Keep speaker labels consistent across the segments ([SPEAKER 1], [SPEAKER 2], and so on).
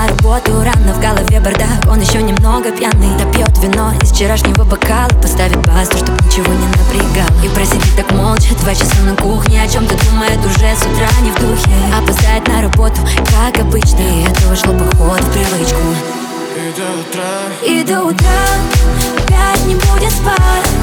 [SPEAKER 1] на работу рано В голове бардак, он еще немного пьяный Допьет вино из вчерашнего бокала. Поставит басту, чтоб ничего не напрягал И просидит так молча два часа на кухне. О чем-то думает уже с утра не в духе. Опоздает на работу, как обычно. И это вошло бы ход в привычку.
[SPEAKER 2] И до утра.
[SPEAKER 1] И до утра опять не будет спать.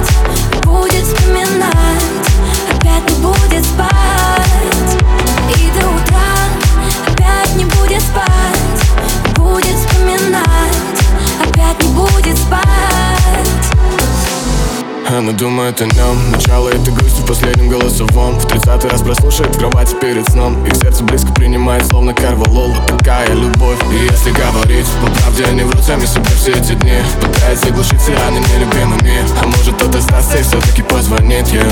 [SPEAKER 2] Она думает о нем Начало этой грусти в последнем голосовом. В тридцатый раз прослушает в кровати перед сном. Их сердце близко принимает, словно карвалола Такая любовь? И если говорить по правде, они врут сами себе все эти дни. Пытаясь заглушить все раны нелюбимыми. А может кто-то сдастся и все-таки позвонит ей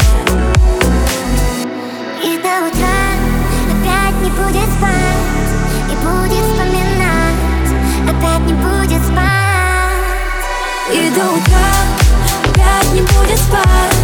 [SPEAKER 2] Spot.